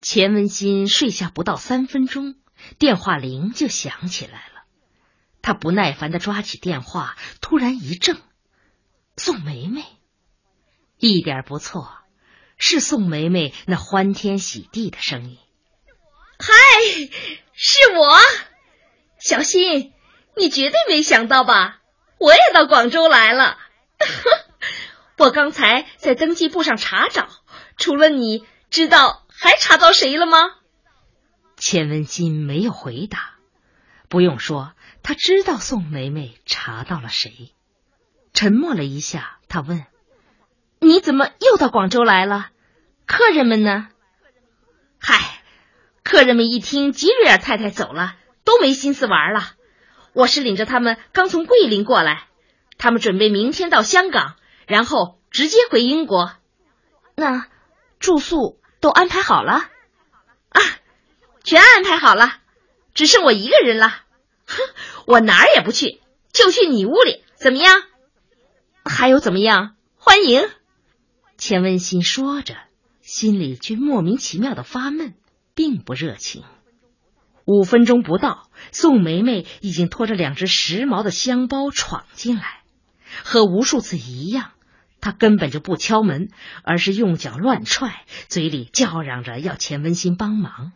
钱文新睡下不到三分钟，电话铃就响起来了。他不耐烦的抓起电话，突然一怔：宋梅梅，一点不错，是宋梅梅那欢天喜地的声音。嗨，是我，小新，你绝对没想到吧？我也到广州来了。我刚才在登记簿上查找，除了你，知道还查到谁了吗？钱文新没有回答。不用说，他知道宋梅梅查到了谁。沉默了一下，他问：“你怎么又到广州来了？客人们呢？”“嗨，客人们一听吉瑞尔太太走了，都没心思玩了。我是领着他们刚从桂林过来，他们准备明天到香港。”然后直接回英国，那住宿都安排好了啊，全安排好了，只剩我一个人了。哼，我哪儿也不去，就去你屋里，怎么样？还有怎么样？欢迎。钱文新说着，心里却莫名其妙的发闷，并不热情。五分钟不到，宋梅梅已经拖着两只时髦的香包闯进来，和无数次一样。他根本就不敲门，而是用脚乱踹，嘴里叫嚷着要钱文新帮忙。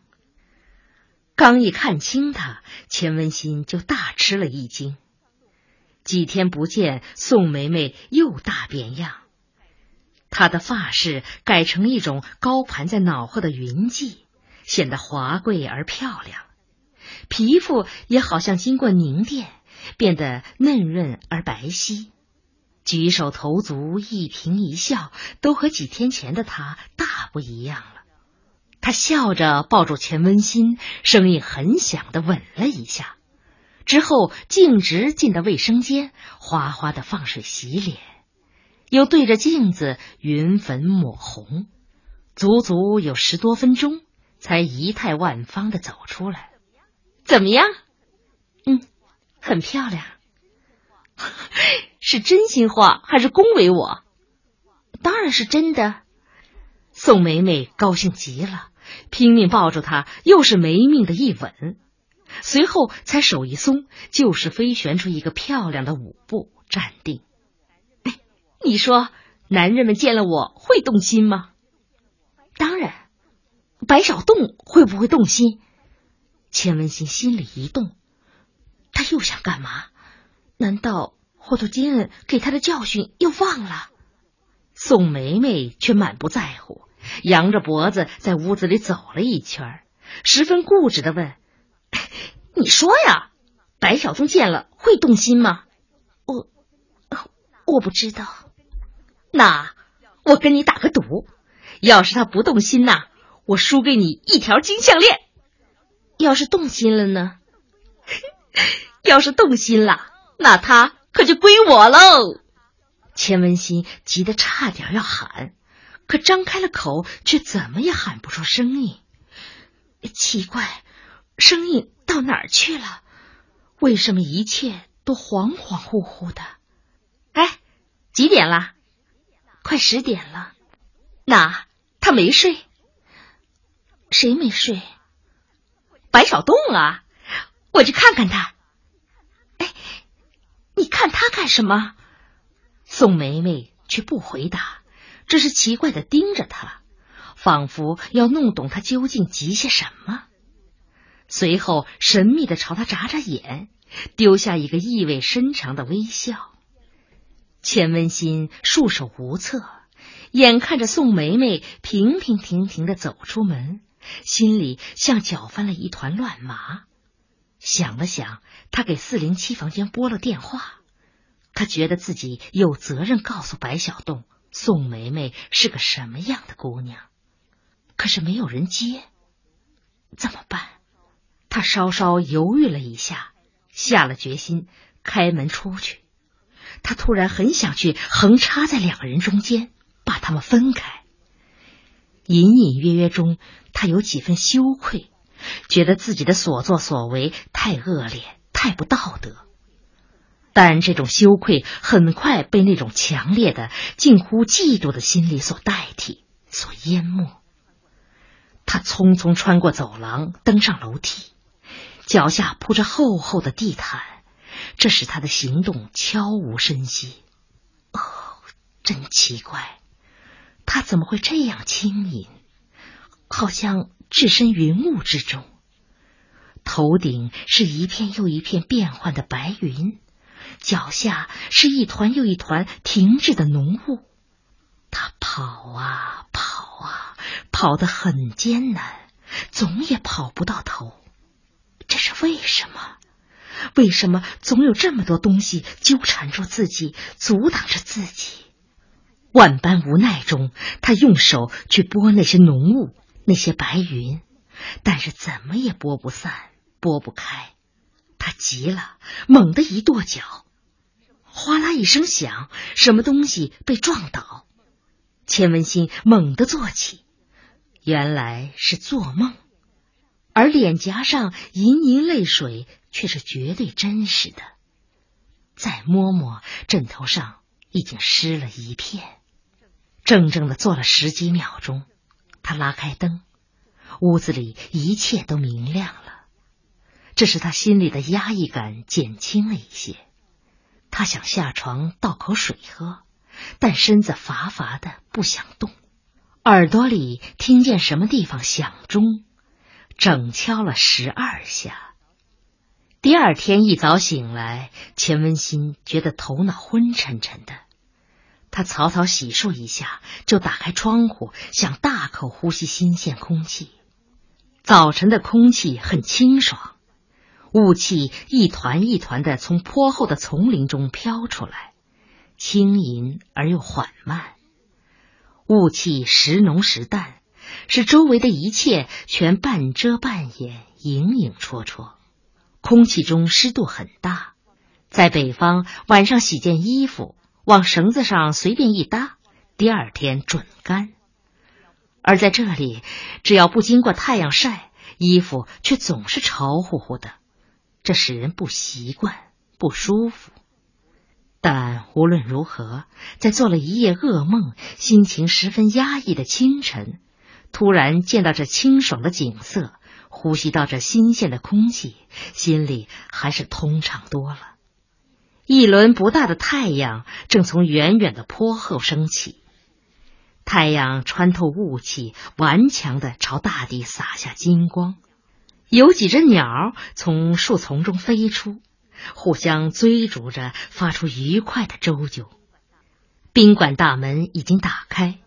刚一看清他，钱文新就大吃了一惊。几天不见，宋梅梅又大变样，她的发饰改成一种高盘在脑后的云髻，显得华贵而漂亮；皮肤也好像经过凝淀，变得嫩润而白皙。举手投足、一颦一笑，都和几天前的他大不一样了。他笑着抱住钱文新，声音很响的吻了一下，之后径直进到卫生间，哗哗的放水洗脸，又对着镜子云粉抹红，足足有十多分钟，才仪态万方的走出来。怎么样？嗯，很漂亮。是真心话还是恭维我？当然是真的。宋梅梅高兴极了，拼命抱住他，又是没命的一吻，随后才手一松，就是飞旋出一个漂亮的舞步，站定。哎你说，男人们见了我会动心吗？当然。白小栋会不会动心？钱文新心里一动，他又想干嘛？难道？霍图金给他的教训又忘了，宋梅梅却满不在乎，扬着脖子在屋子里走了一圈，十分固执的问：“你说呀，白小东见了会动心吗？”“我我不知道。”“那我跟你打个赌，要是他不动心呐，我输给你一条金项链；要是动心了呢？要是动心了，那他……”可就归我喽！钱文新急得差点要喊，可张开了口，却怎么也喊不出声音。奇怪，声音到哪儿去了？为什么一切都恍恍惚惚的？哎，几点了？快十点了。那他没睡？谁没睡？白小洞啊！我去看看他。你看他干什么？宋梅梅却不回答，只是奇怪的盯着他，仿佛要弄懂他究竟急些什么。随后神秘的朝他眨眨眼，丢下一个意味深长的微笑。钱文新束手无策，眼看着宋梅梅平平停停的走出门，心里像搅翻了一团乱麻。想了想，他给四零七房间拨了电话。他觉得自己有责任告诉白小栋，宋梅梅是个什么样的姑娘。可是没有人接，怎么办？他稍稍犹豫了一下，下了决心，开门出去。他突然很想去横插在两个人中间，把他们分开。隐隐约约中，他有几分羞愧。觉得自己的所作所为太恶劣，太不道德，但这种羞愧很快被那种强烈的、近乎嫉妒的心理所代替、所淹没。他匆匆穿过走廊，登上楼梯，脚下铺着厚厚的地毯，这使他的行动悄无声息。哦，真奇怪，他怎么会这样轻盈？好像置身云雾之中。头顶是一片又一片变幻的白云，脚下是一团又一团停滞的浓雾。他跑啊跑啊，跑得很艰难，总也跑不到头。这是为什么？为什么总有这么多东西纠缠住自己，阻挡着自己？万般无奈中，他用手去拨那些浓雾，那些白云，但是怎么也拨不散。拨不开，他急了，猛地一跺脚，哗啦一声响，什么东西被撞倒。钱文新猛地坐起，原来是做梦，而脸颊上盈盈泪水却是绝对真实的。再摸摸枕头上，已经湿了一片。怔怔的坐了十几秒钟，他拉开灯，屋子里一切都明亮了。这使他心里的压抑感减轻了一些。他想下床倒口水喝，但身子乏乏的，不想动。耳朵里听见什么地方响钟，整敲了十二下。第二天一早醒来，钱文新觉得头脑昏沉沉的。他草草洗漱一下，就打开窗户，想大口呼吸新鲜空气。早晨的空气很清爽。雾气一团一团的从坡后的丛林中飘出来，轻盈而又缓慢。雾气时浓时淡，使周围的一切全半遮半掩，影影绰绰。空气中湿度很大，在北方晚上洗件衣服，往绳子上随便一搭，第二天准干；而在这里，只要不经过太阳晒，衣服却总是潮乎乎的。这使人不习惯、不舒服，但无论如何，在做了一夜噩梦、心情十分压抑的清晨，突然见到这清爽的景色，呼吸到这新鲜的空气，心里还是通畅多了。一轮不大的太阳正从远远的坡后升起，太阳穿透雾气，顽强的朝大地洒下金光。有几只鸟从树丛中飞出，互相追逐着，发出愉快的啾啾。宾馆大门已经打开，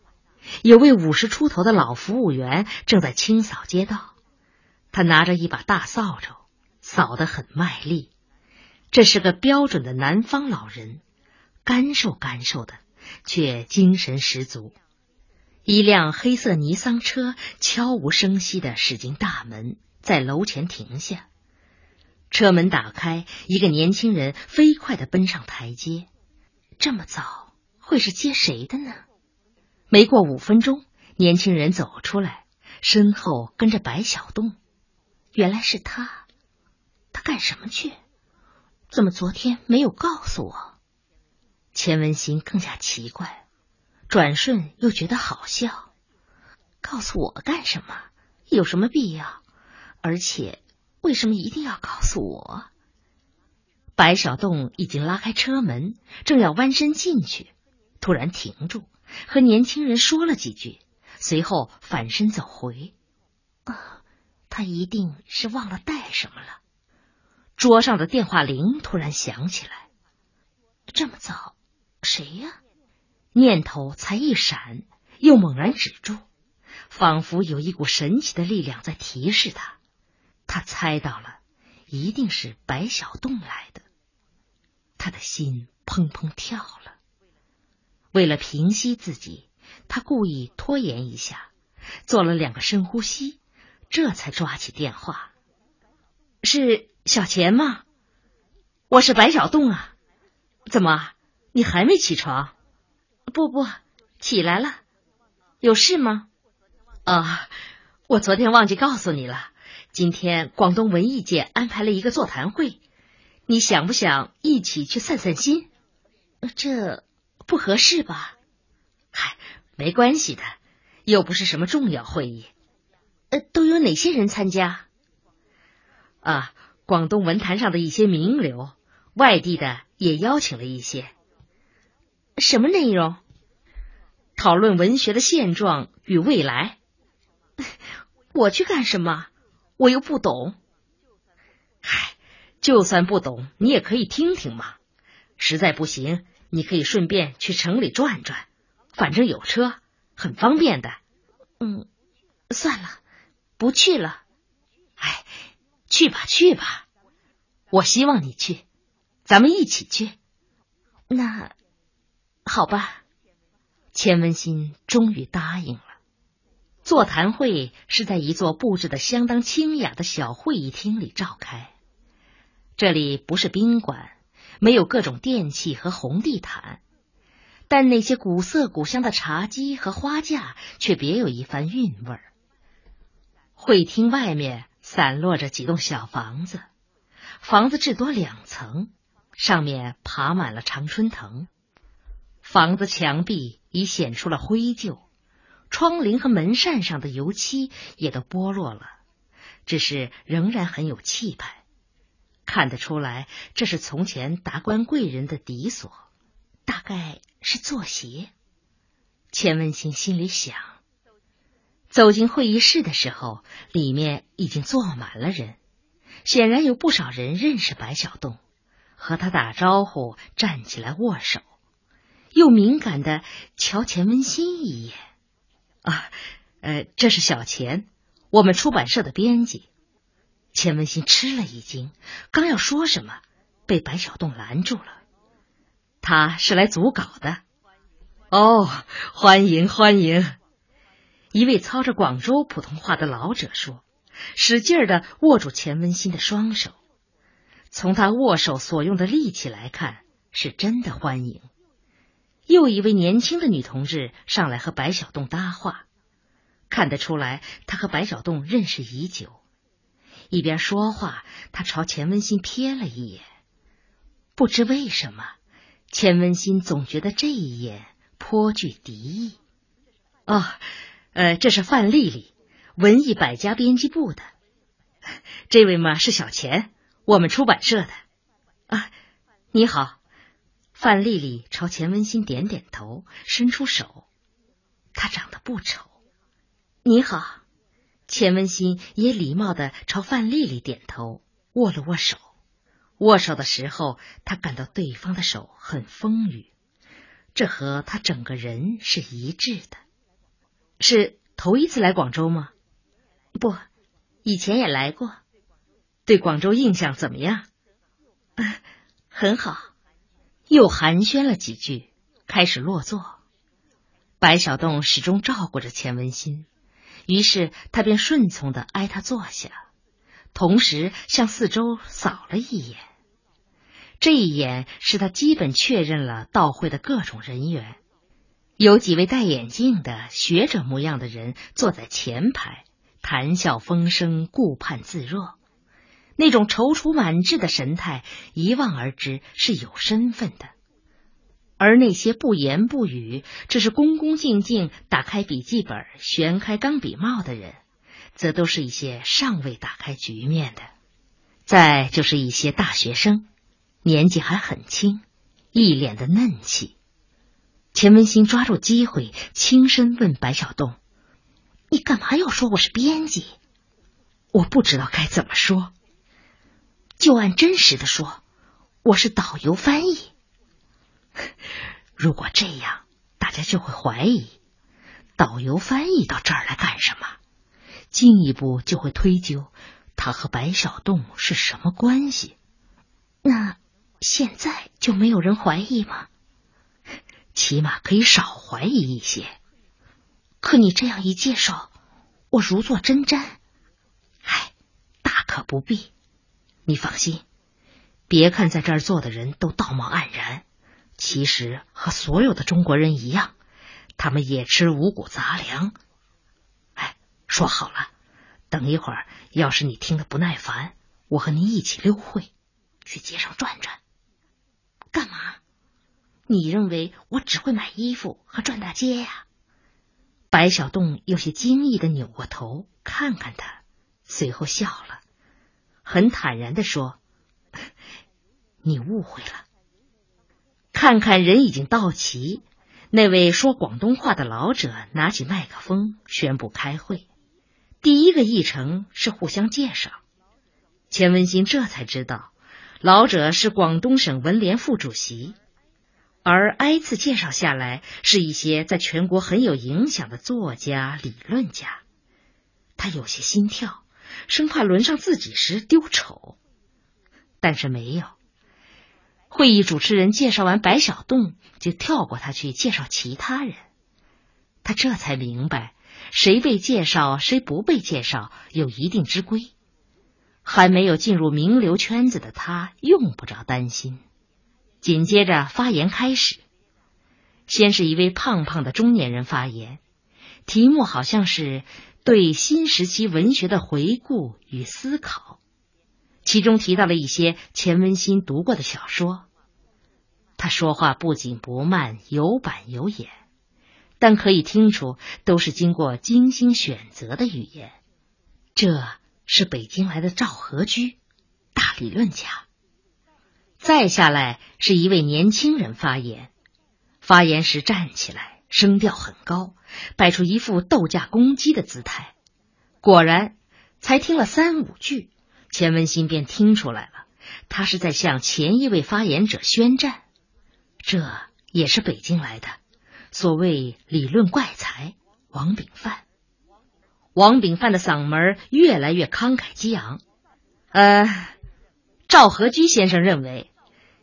有位五十出头的老服务员正在清扫街道。他拿着一把大扫帚，扫得很卖力。这是个标准的南方老人，干瘦干瘦的，却精神十足。一辆黑色尼桑车悄无声息的驶进大门。在楼前停下，车门打开，一个年轻人飞快的奔上台阶。这么早，会是接谁的呢？没过五分钟，年轻人走出来，身后跟着白小洞。原来是他，他干什么去？怎么昨天没有告诉我？钱文新更加奇怪，转瞬又觉得好笑。告诉我干什么？有什么必要？而且，为什么一定要告诉我？白小洞已经拉开车门，正要弯身进去，突然停住，和年轻人说了几句，随后反身走回。啊，他一定是忘了带什么了。桌上的电话铃突然响起来。这么早，谁呀？念头才一闪，又猛然止住，仿佛有一股神奇的力量在提示他。他猜到了，一定是白小洞来的。他的心砰砰跳了。为了平息自己，他故意拖延一下，做了两个深呼吸，这才抓起电话：“是小钱吗？我是白小栋啊。怎么，你还没起床？不不，起来了。有事吗？啊，我昨天忘记告诉你了。”今天广东文艺界安排了一个座谈会，你想不想一起去散散心？这不合适吧？嗨，没关系的，又不是什么重要会议。呃，都有哪些人参加？啊，广东文坛上的一些名流，外地的也邀请了一些。什么内容？讨论文学的现状与未来。我去干什么？我又不懂。嗨，就算不懂，你也可以听听嘛。实在不行，你可以顺便去城里转转，反正有车，很方便的。嗯，算了，不去了。哎，去吧，去吧。我希望你去，咱们一起去。那好吧。钱文新终于答应了。座谈会是在一座布置的相当清雅的小会议厅里召开。这里不是宾馆。没有各种电器和红地毯，但那些古色古香的茶几和花架却别有一番韵味儿。会厅外面散落着几栋小房子，房子至多两层，上面爬满了常春藤。房子墙壁已显出了灰旧，窗棂和门扇上的油漆也都剥落了，只是仍然很有气派。看得出来，这是从前达官贵人的邸所，大概是坐席。钱文清心里想。走进会议室的时候，里面已经坐满了人，显然有不少人认识白小栋，和他打招呼，站起来握手，又敏感的瞧钱文新一眼。啊，呃，这是小钱，我们出版社的编辑。钱文新吃了一惊，刚要说什么，被白小栋拦住了。他是来组稿的。哦，欢迎欢迎！一位操着广州普通话的老者说，使劲儿的握住钱文新的双手。从他握手所用的力气来看，是真的欢迎。又一位年轻的女同志上来和白小洞搭话，看得出来，她和白小洞认识已久。一边说话，他朝钱文新瞥了一眼。不知为什么，钱文新总觉得这一眼颇具敌意。哦，呃，这是范丽丽，文艺百家编辑部的。这位嘛是小钱，我们出版社的。啊，你好。范丽丽朝钱文新点点头，伸出手。她长得不丑。你好。钱文新也礼貌的朝范丽丽点头，握了握手。握手的时候，他感到对方的手很丰腴，这和他整个人是一致的。是头一次来广州吗？不，以前也来过。对广州印象怎么样？很好。又寒暄了几句，开始落座。白小栋始终照顾着钱文新。于是他便顺从的挨他坐下，同时向四周扫了一眼。这一眼使他基本确认了到会的各种人员。有几位戴眼镜的学者模样的人坐在前排，谈笑风生，顾盼自若，那种踌躇满志的神态一望而知是有身份的。而那些不言不语，只是恭恭敬敬打开笔记本、旋开钢笔帽的人，则都是一些尚未打开局面的。再就是一些大学生，年纪还很轻，一脸的嫩气。钱文新抓住机会，轻声问白小栋：“你干嘛要说我是编辑？我不知道该怎么说，就按真实的说，我是导游翻译。”如果这样，大家就会怀疑导游翻译到这儿来干什么，进一步就会推究他和白小栋是什么关系。那现在就没有人怀疑吗？起码可以少怀疑一些。可你这样一介绍，我如坐针毡。唉，大可不必。你放心，别看在这儿坐的人都道貌岸然。其实和所有的中国人一样，他们也吃五谷杂粮。哎，说好了，等一会儿，要是你听得不耐烦，我和你一起溜会，去街上转转。你认为我只会买衣服和转大街呀？白小洞有些惊异的扭过头，看看他，随后笑了，很坦然的说：“你误会了。”看看人已经到齐，那位说广东话的老者拿起麦克风宣布开会。第一个议程是互相介绍。钱文新这才知道，老者是广东省文联副主席，而挨次介绍下来，是一些在全国很有影响的作家、理论家。他有些心跳，生怕轮上自己时丢丑，但是没有。会议主持人介绍完白小洞，就跳过他去介绍其他人。他这才明白，谁被介绍，谁不被介绍，有一定之规。还没有进入名流圈子的他，用不着担心。紧接着发言开始，先是一位胖胖的中年人发言，题目好像是对新时期文学的回顾与思考，其中提到了一些钱文新读过的小说。他说话不紧不慢，有板有眼，但可以听出都是经过精心选择的语言。这。是北京来的赵和居，大理论家。再下来是一位年轻人发言，发言时站起来，声调很高，摆出一副斗架攻击的姿态。果然，才听了三五句，钱文新便听出来了，他是在向前一位发言者宣战。这也是北京来的，所谓理论怪才王炳范。王炳范的嗓门越来越慷慨激昂。呃，赵和居先生认为，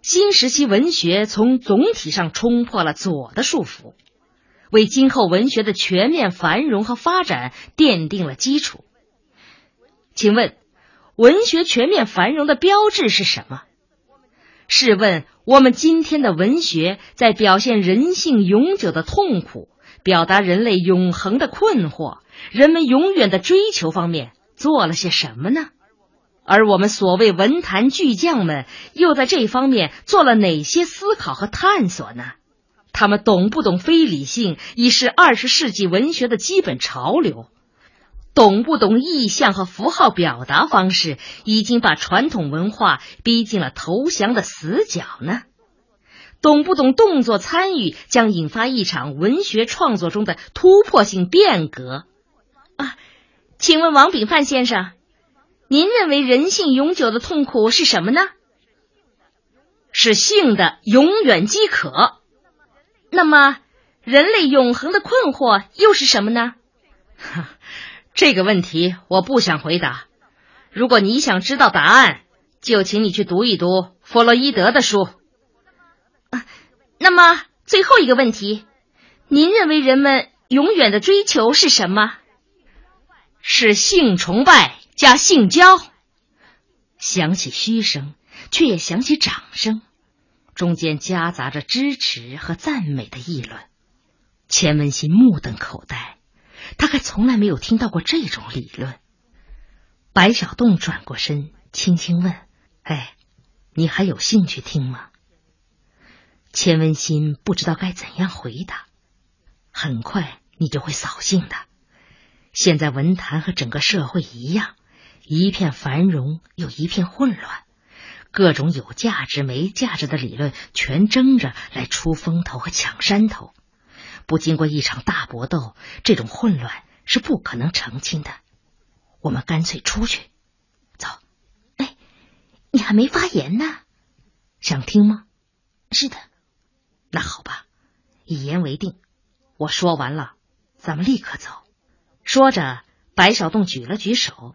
新时期文学从总体上冲破了左的束缚，为今后文学的全面繁荣和发展奠定了基础。请问，文学全面繁荣的标志是什么？试问，我们今天的文学在表现人性永久的痛苦？表达人类永恒的困惑，人们永远的追求方面做了些什么呢？而我们所谓文坛巨匠们又在这方面做了哪些思考和探索呢？他们懂不懂非理性已是二十世纪文学的基本潮流？懂不懂意象和符号表达方式已经把传统文化逼进了投降的死角呢？懂不懂动作参与将引发一场文学创作中的突破性变革啊？请问王炳范先生，您认为人性永久的痛苦是什么呢？是性的永远饥渴。那么，人类永恒的困惑又是什么呢？这个问题我不想回答。如果你想知道答案，就请你去读一读弗洛伊德的书。啊那么最后一个问题，您认为人们永远的追求是什么？是性崇拜加性交。响起嘘声，却也响起掌声，中间夹杂着支持和赞美的议论。钱文新目瞪口呆，他还从来没有听到过这种理论。白小洞转过身，轻轻问：“哎，你还有兴趣听吗？”钱文新不知道该怎样回答。很快你就会扫兴的。现在文坛和整个社会一样，一片繁荣又一片混乱，各种有价值没价值的理论全争着来出风头和抢山头。不经过一场大搏斗，这种混乱是不可能澄清的。我们干脆出去，走。哎，你还没发言呢，想听吗？是的。那好吧，一言为定。我说完了，咱们立刻走。说着，白小洞举了举手，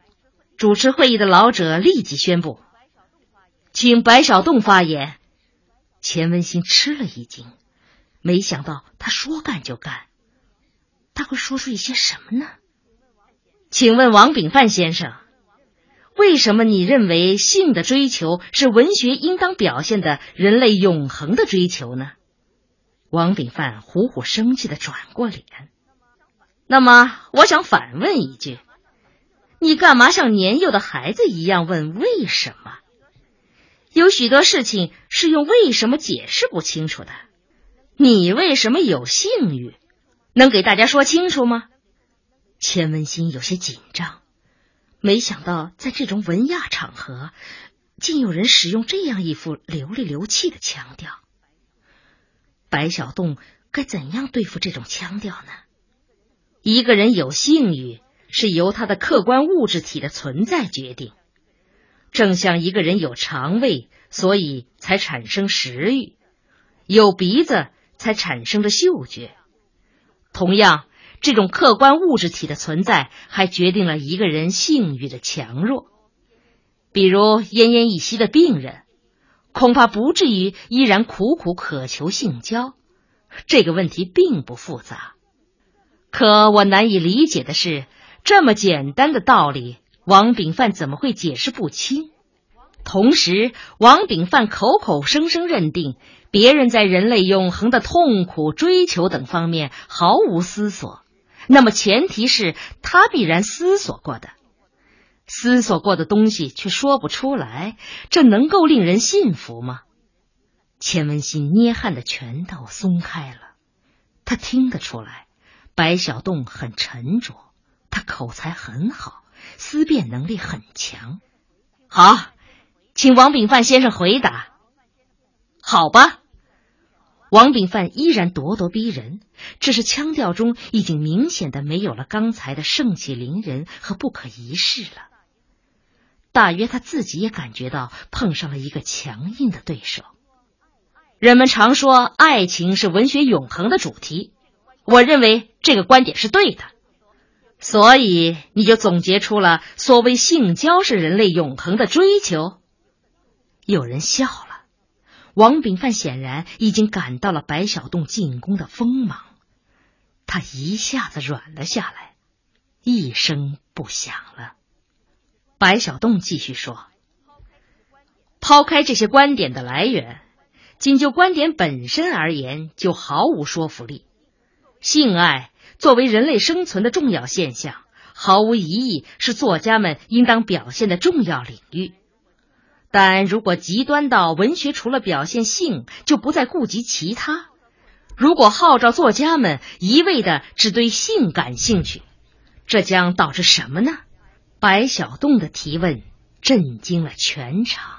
主持会议的老者立即宣布：“请白小洞发言。”钱文新吃了一惊，没想到他说干就干。他会说出一些什么呢？请问王炳范先生，为什么你认为性的追求是文学应当表现的人类永恒的追求呢？王炳范虎虎生气的转过脸，那么我想反问一句：你干嘛像年幼的孩子一样问为什么？有许多事情是用为什么解释不清楚的。你为什么有性欲？能给大家说清楚吗？钱文新有些紧张，没想到在这种文雅场合，竟有人使用这样一副流里流气的腔调。白小洞该怎样对付这种腔调呢？一个人有性欲，是由他的客观物质体的存在决定，正像一个人有肠胃，所以才产生食欲；有鼻子，才产生了嗅觉。同样，这种客观物质体的存在，还决定了一个人性欲的强弱。比如奄奄一息的病人，恐怕不至于依然苦苦渴求性交。这个问题并不复杂。可我难以理解的是，这么简单的道理，王炳范怎么会解释不清？同时，王炳范口口声声认定别人在人类永恒的痛苦、追求等方面毫无思索，那么前提是他必然思索过的。思索过的东西却说不出来，这能够令人信服吗？钱文新捏汗的拳头松开了，他听得出来。白小洞很沉着，他口才很好，思辨能力很强。好，请王炳范先生回答。好吧，王炳范依然咄咄逼人，只是腔调中已经明显的没有了刚才的盛气凌人和不可一世了。大约他自己也感觉到碰上了一个强硬的对手。人们常说，爱情是文学永恒的主题。我认为这个观点是对的，所以你就总结出了所谓性交是人类永恒的追求。有人笑了，王炳范显然已经感到了白小洞进攻的锋芒，他一下子软了下来，一声不响了。白小洞继续说：“抛开这些观点的来源，仅就观点本身而言，就毫无说服力。”性爱作为人类生存的重要现象，毫无疑义是作家们应当表现的重要领域。但如果极端到文学除了表现性就不再顾及其他，如果号召作家们一味的只对性感兴趣，这将导致什么呢？白小洞的提问震惊了全场。